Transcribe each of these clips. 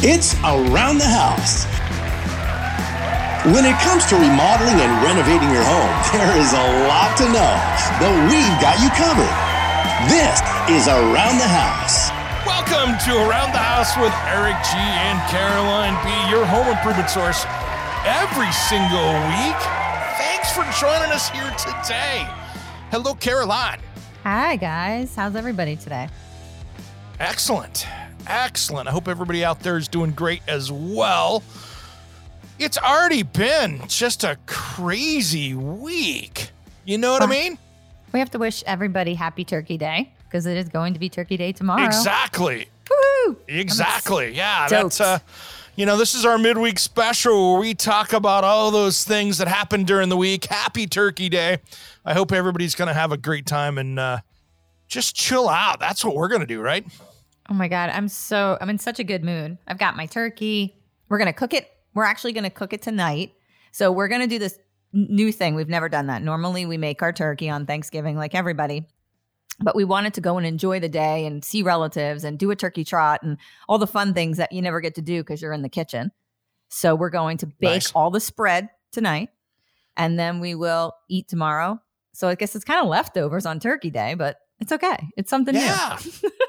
It's Around the House. When it comes to remodeling and renovating your home, there is a lot to know, but we've got you covered. This is Around the House. Welcome to Around the House with Eric G and Caroline B, your home improvement source every single week. Thanks for joining us here today. Hello, Caroline. Hi, guys. How's everybody today? Excellent. Excellent. I hope everybody out there is doing great as well. It's already been just a crazy week. You know what I mean? We have to wish everybody happy Turkey Day because it is going to be Turkey Day tomorrow. Exactly. Woohoo! Exactly. Yeah, that's uh you know, this is our midweek special where we talk about all those things that happened during the week. Happy Turkey Day. I hope everybody's going to have a great time and uh just chill out. That's what we're going to do, right? Oh my God. I'm so, I'm in such a good mood. I've got my turkey. We're going to cook it. We're actually going to cook it tonight. So we're going to do this new thing. We've never done that. Normally we make our turkey on Thanksgiving like everybody. But we wanted to go and enjoy the day and see relatives and do a turkey trot and all the fun things that you never get to do because you're in the kitchen. So we're going to bake Nice. all the spread tonight and then we will eat tomorrow. So I guess it's kind of leftovers on turkey day, but it's okay. It's something Yeah. new.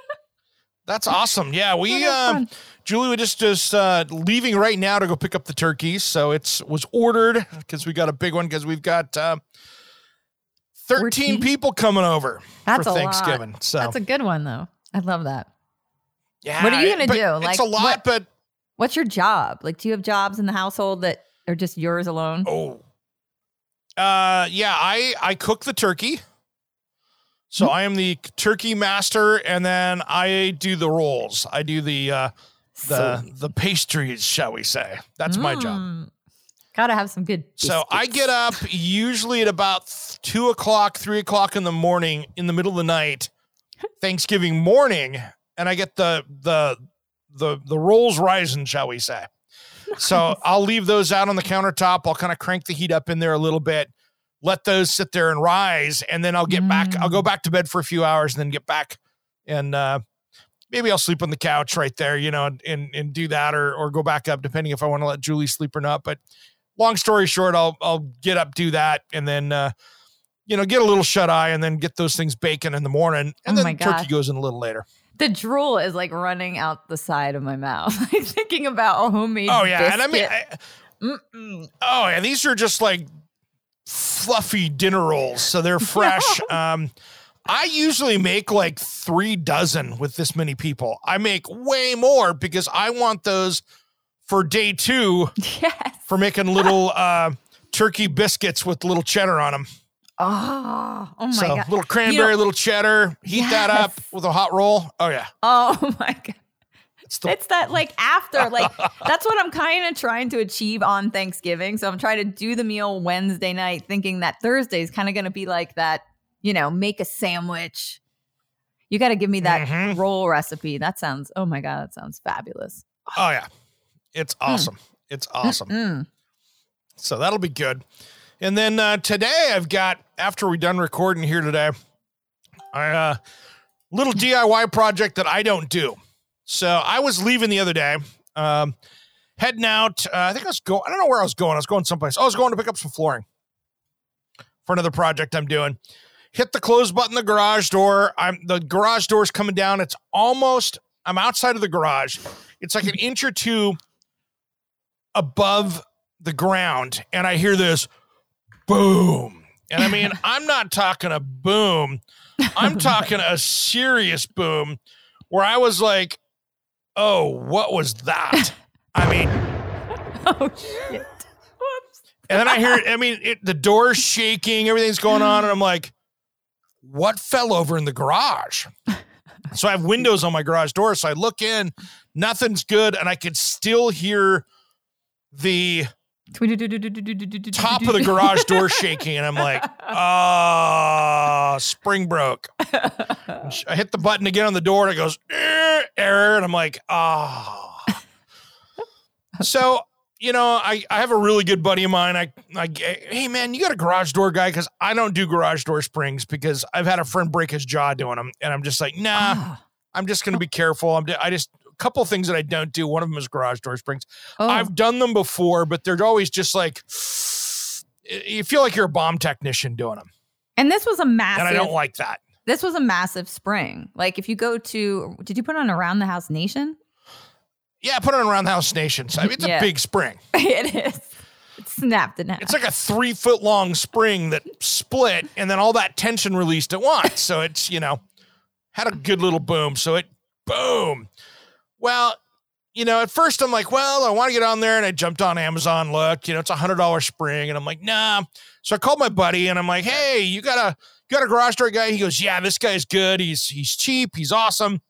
That's awesome. Yeah, we fun. Julie, we're just just uh, leaving right now to go pick up the turkeys. So it's was ordered because we got a big one because we've got uh, thirteen 14? people coming over That's for a lot. Thanksgiving. So That's a good one though. I love that. yeah, what are you gonna do? It's Like, a lot, what- but What's your job? Like, do you have jobs in the household that are just yours alone? oh, uh, yeah, I I cook the turkey. So. I am the turkey master, and then I do the rolls. I do the uh, the Sweet. the pastries, shall we say? That's my job. Mm. Gotta have some good. So I get up usually at about two o'clock, three o'clock in the morning, in the middle of the night, Thanksgiving morning, and I get the the the the rolls rising, shall we say? So I'll leave those out on the countertop. I'll kind of crank the heat up in there a little bit, let those sit there and rise, and then I'll get back. I'll go Mm. back to bed for a few hours, and then get back and uh, maybe I'll sleep on the couch right there, you know, and and, and do that, or or go back up depending if I want to let Julie sleep or not. But long story short, I'll I'll get up, do that, and then uh, you know get a little shut eye, and then get those things baking in the morning, and Oh then turkey goes in a little later. the drool is like running out the side of my mouth, like thinking about a homemade. Oh yeah, and I mean. I, oh yeah, these are just like fluffy dinner rolls, so they're fresh. um, I usually make like three dozen with this many people. I make way more because I want those for day two yes. for making little uh, turkey biscuits with little cheddar on them. Oh, oh my so god. little cranberry, You know- little cheddar. Heat that up with a hot roll. Oh yeah, Oh my god. It's the It's that like after, like that's what I'm kind of trying to achieve on Thanksgiving. So I'm trying to do the meal Wednesday night, thinking that Thursday is kind of going to be like that, you know, make a sandwich. You got to give me that Mhm. roll recipe. That sounds, oh my God, that sounds fabulous. oh yeah, it's awesome. It's awesome. Mm. So that'll be good. And then uh, today I've got after we're done recording here today, a uh, little DIY project that I don't do. So I was leaving the other day, um, heading out. Uh, I think I was going. I don't know where I was going. I was going someplace. Oh, I was going to pick up some flooring for another project I'm doing. Hit the close button, the garage door. I'm the garage door's coming down. It's almost. I'm outside of the garage. It's like an inch or two above the ground, and I hear this boom. And I mean, I'm not talking a boom. I'm talking a serious boom where I was like, oh, what was that? I mean, oh shit. Whoops. And then I hear, I mean, it, the door's shaking, everything's going on, and I'm like, what fell over in the garage? So I have windows on my garage door. So I look in, nothing's good, and I could still hear the top of the garage door shaking, and I'm like, ah, spring broke. I hit the button again on the door, and it goes "Eh," error, and I'm like, ah. so you know, I I have a really good buddy of mine. I I hey man, you got a garage door guy because I don't do garage door springs because I've had a friend break his jaw doing them, and I'm just like, nah, Ah. I'm just gonna be careful. I'm I just couple things that I don't do. One of them is garage door springs. Oh. I've done them before, but they're always just like you feel like you're a bomb technician doing them, and this was a massive. and I don't like that. this was a massive spring. Like if you go to, did you put on Around the House Nation? Yeah, put it on around the house nation. So I mean, it's Yeah. a big spring. it is. It snapped in half. It's like a three foot long spring that split, and then all that tension released at once. So it's you know had a good little boom. So it boom. Well, you know, at first I'm like, well, I want to get on there, and I jumped on Amazon. Look, you know, it's a hundred dollar spring, and I'm like, nah. So I called my buddy, and I'm like, hey, you got a you got a garage door guy? He goes, yeah, this guy's good. He's he's cheap. He's awesome,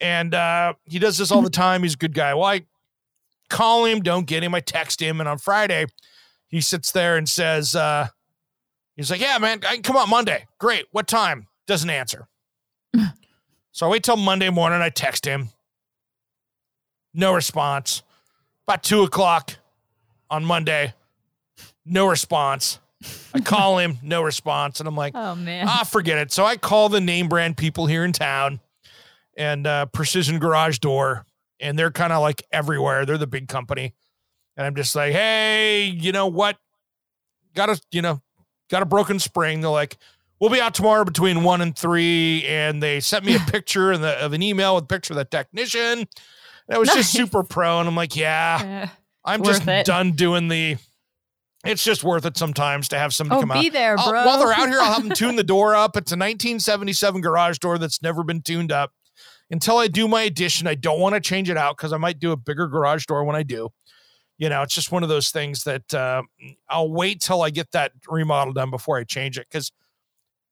and uh, he does this all the time. He's a good guy. Well, I call him, don't get him. I text him, and on Friday, he sits there and says, uh, he's like, yeah, man, I can come out Monday. Great. What time? Doesn't answer. so I wait till Monday morning. I text him. No response. About two o'clock on Monday, no response. I call him, no response. And I'm like, oh man. ah, forget it. So I call the name brand people here in town and uh, Precision Garage Door, and they're kind of like everywhere. They're the big company. And I'm just like, hey, you know what? Got a, you know, got a broken spring. They're like, we'll be out tomorrow between one and three. And they sent me a picture in the, of an email with a picture of the technician. That was just super pro. And I'm like, yeah, Uh, I'm just it. done doing the. It's just worth it sometimes to have somebody oh, come out. be there, I'll- bro. while they're out here, I'll have them tune the door up. It's a 1977 garage door that's never been tuned up. Until I do my addition, I don't want to change it out because I might do a bigger garage door when I do. You know, it's just one of those things that uh, I'll wait till I get that remodel done before I change it because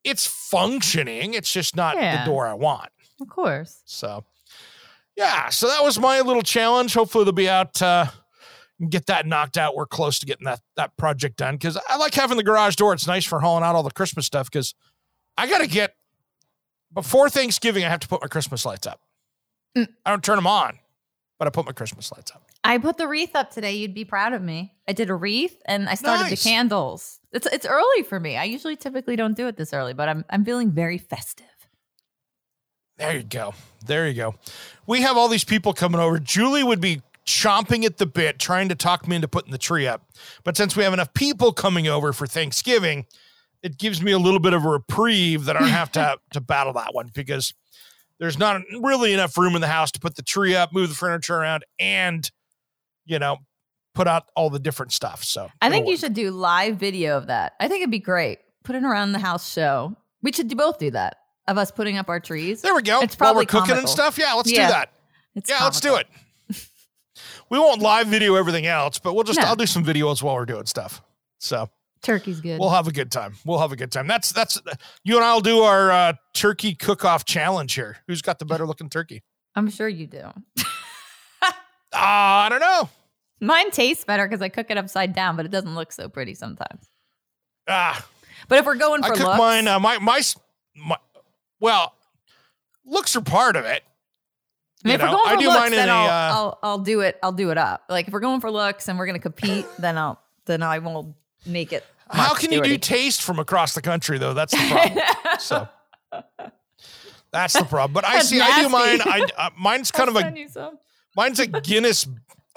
it's functioning. It's just not Yeah. the door I want. of course. So, yeah, so that was my little challenge. Hopefully, they'll be out. Uh, and get that knocked out. We're close to getting that that project done because I like having the garage door. It's nice for hauling out all the Christmas stuff because I got to get before Thanksgiving. I have to put my Christmas lights up. Mm. I don't turn them on, but I put my Christmas lights up. I put the wreath up today. You'd be proud of me. I did a wreath and I started Nice. the candles. It's it's early for me. I usually typically don't do it this early, but I'm I'm feeling very festive. There you go. There you go. We have all these people coming over. Julie would be chomping at the bit trying to talk me into putting the tree up. But since we have enough people coming over for Thanksgiving, it gives me a little bit of a reprieve that I don't have to to battle that one because there's not really enough room in the house to put the tree up, move the furniture around, and you know, put out all the different stuff. So I think you should do live video of that. I think it'd be great. Put it around the house show. We should do both do that of us putting up our trees. There we go. It's While we're probably cooking and stuff. Yeah, let's Yeah. do that. It's Yeah, let's do it. we won't live video everything else, but we'll just No. I'll do some videos while we're doing stuff. So Turkey's good. we'll have a good time. We'll have a good time. That's that's you and I'll do our uh, turkey cook off challenge here. Who's got the better looking turkey? I'm sure you do. Ah, I don't know. Mine tastes better because I cook it upside down, but it doesn't look so pretty sometimes. Ah, But if we're going for I cook looks, mine. Uh, my, my my well, looks are part of it. You if we're know, going for I do looks, mine in then a, I'll, uh, I'll I'll do it. I'll do it up. Like if we're going for looks and we're gonna compete, then I'll then I won't make it. How can you do taste from across the country though? That's the problem. so that's the problem. But I see. I do mine. I uh, mine's kind of a send you some. Mine's a Guinness.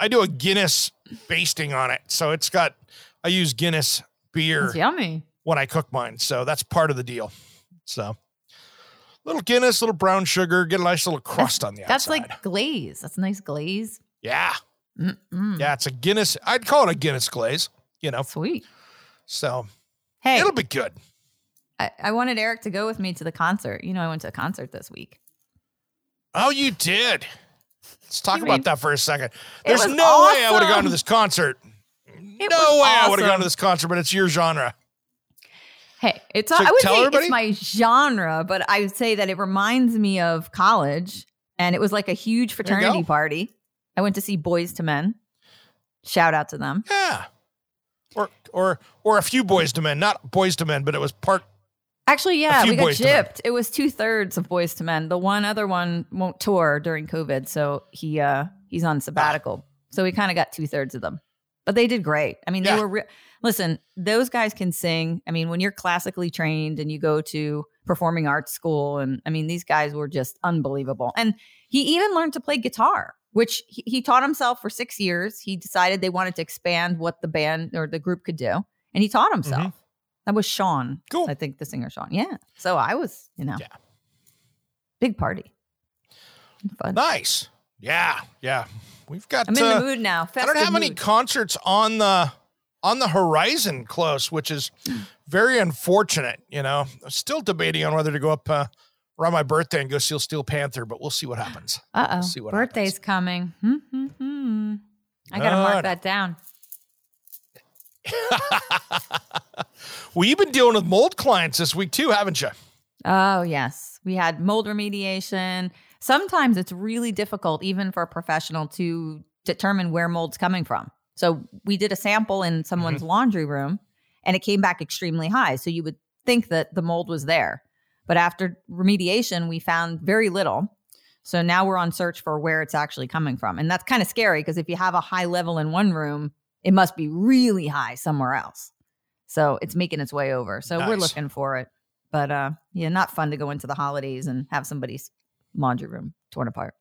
I do a Guinness basting on it. So it's got, I use Guinness beer It's yummy. when I cook mine. So that's part of the deal. So little Guinness, little brown sugar, get a nice little crust on the That's outside. like glaze. That's a nice glaze. yeah. Mm-mm. Yeah. It's a Guinness. I'd call it a Guinness glaze, you know. Sweet. So Hey, it'll be good. I, I wanted Eric to go with me to the concert. You know, I went to a concert this week. Oh, you did. Let's talk You about mean- that for a second. There's no way I would have gone to this concert. It no way I would have gone to this concert, but it's your genre. Hey, it's So I would say everybody. it's my genre, but I would say that it reminds me of college, and it was like a huge fraternity party. I went to see Boyz II Men. Shout out to them. Yeah. Or or or a few boys to men, not boys to men, but it was part Actually, yeah, we got Boyz II Men. gypped. It was two thirds of Boyz II Men. The one other one won't tour during COVID, so he uh he's on sabbatical. So we kind of got two thirds of them, but they did great. I mean, Yeah. they were. Re- Listen, those guys can sing. I mean, when you're classically trained and you go to performing arts school, and I mean, these guys were just unbelievable. And he even learned to play guitar, which he, he taught himself for six years. He decided they wanted to expand what the band or the group could do, and he taught himself. That was Sean. Mm-hmm. Cool. I think the singer Sean. Yeah. So I was, you know, Yeah. big party. Fun. nice. Yeah, yeah. We've got I'm in uh, the mood now. I don't have any concerts on the on the horizon close, which is very unfortunate. You know, I'm still debating on whether to go up uh, around my birthday and go see Steel Panther, but we'll see what happens. uh-oh see oh. what Birthday's happens. coming. Hmm, hmm, hmm. I got to mark that down. well, you've been dealing with mold clients this week too, haven't you? Oh, yes. We had mold remediation. Sometimes it's really difficult, even for a professional, to determine where mold's coming from. So we did a sample in someone's laundry room and it came back extremely high. So you would think that the mold was there. But after remediation, we found very little. So now we're on search for where it's actually coming from. And that's kind of scary because if you have a high level in one room, it must be really high somewhere else. So it's making its way over. So we're looking for it. But uh yeah, not fun to go into the holidays and have somebody's laundry room torn apart.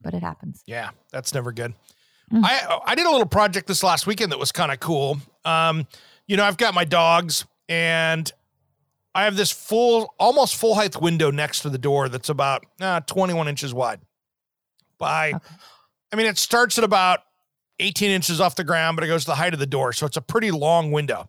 But it happens. Yeah, that's never good. Mm. I I did a little project this last weekend that was kind of cool. Um, you know, I've got my dogs and I have this full, almost full height window next to the door that's about uh, 21 inches wide. By, Okay. I mean, it starts at about 18 inches off the ground, but it goes to the height of the door. So it's a pretty long window.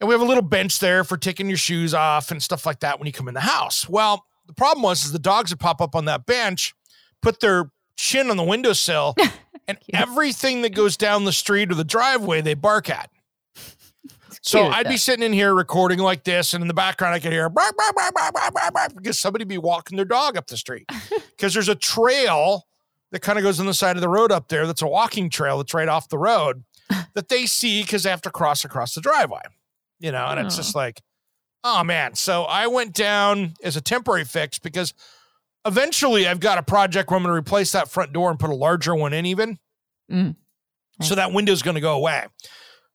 And we have a little bench there for taking your shoes off and stuff like that when you come in the house. Well, the problem was is the dogs would pop up on that bench, put their chin on the windowsill, and everything that goes down the street or the driveway they bark at. So I'd be sitting in here recording like this, and in the background I could hear bark, bark, bark, bark, bark, bark, bark, because somebody be walking their dog up the street. Because there's a trail that kind of goes on the side of the road up there. That's a walking trail that's right off the road that they see because they have to cross across the driveway. You know, and it's Oh. just like, oh man. So I went down as a temporary fix because eventually I've got a project where I'm going to replace that front door and put a larger one in even. Mm. So that window's going to go away.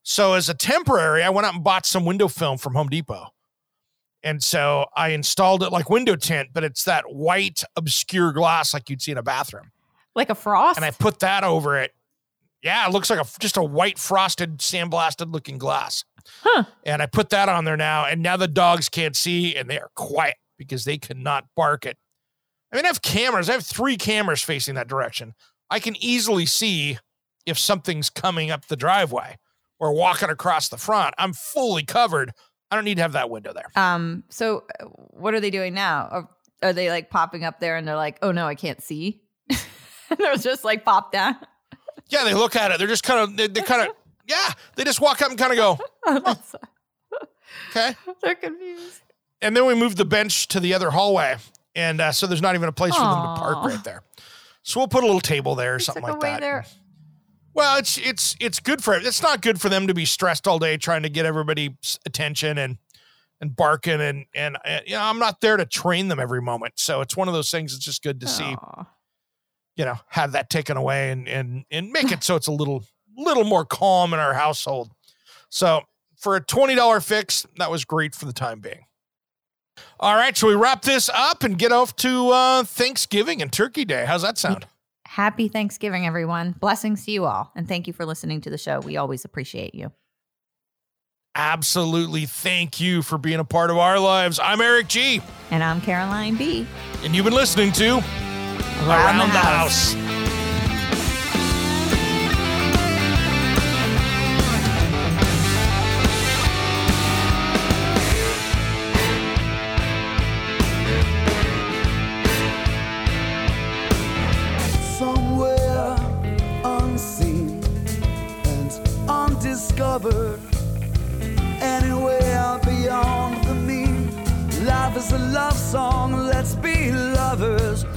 So as a temporary, I went out and bought some window film from Home Depot. And so I installed it like window tint, but it's that white obscure glass like you'd see in a bathroom. Like a frost. And I put that over it. Yeah, it looks like a just a white frosted sandblasted looking glass. Huh. And I put that on there now, and now the dogs can't see and they are quiet because they cannot bark it. I mean, I have cameras. I have three cameras facing that direction. I can easily see if something's coming up the driveway or walking across the front. I'm fully covered. I don't need to have that window there. um, so uh, what are they doing now? Are, are they like popping up there and they're like, oh no, I can't see? and they're just like pop down. Yeah, they look at it. They're just kind of, they, they kind of, yeah, they just walk up and kind of go, That's- okay. they're confused. And then we moved the bench to the other hallway. And uh, so there's not even a place for them to park right there. So we'll put a little table there or something like that. their- Well, it's it's it's good for it's not good for them to be stressed all day trying to get everybody's attention and and barking and and, and you know I'm not there to train them every moment. So it's one of those things. It's just good to see you know have that taken away and and and make it so it's a little little more calm in our household. So for a twenty dollar fix, that was great for the time being. All right, so we wrap this up and get off to uh, Thanksgiving and Turkey Day. How's that sound? Happy Thanksgiving, everyone. Blessings to you all. And thank you for listening to the show. We always appreciate you. Absolutely. Thank you for being a part of our lives. I'm Eric G. And I'm Caroline B. and you've been listening to Around, the House. unseen song, let's be lovers.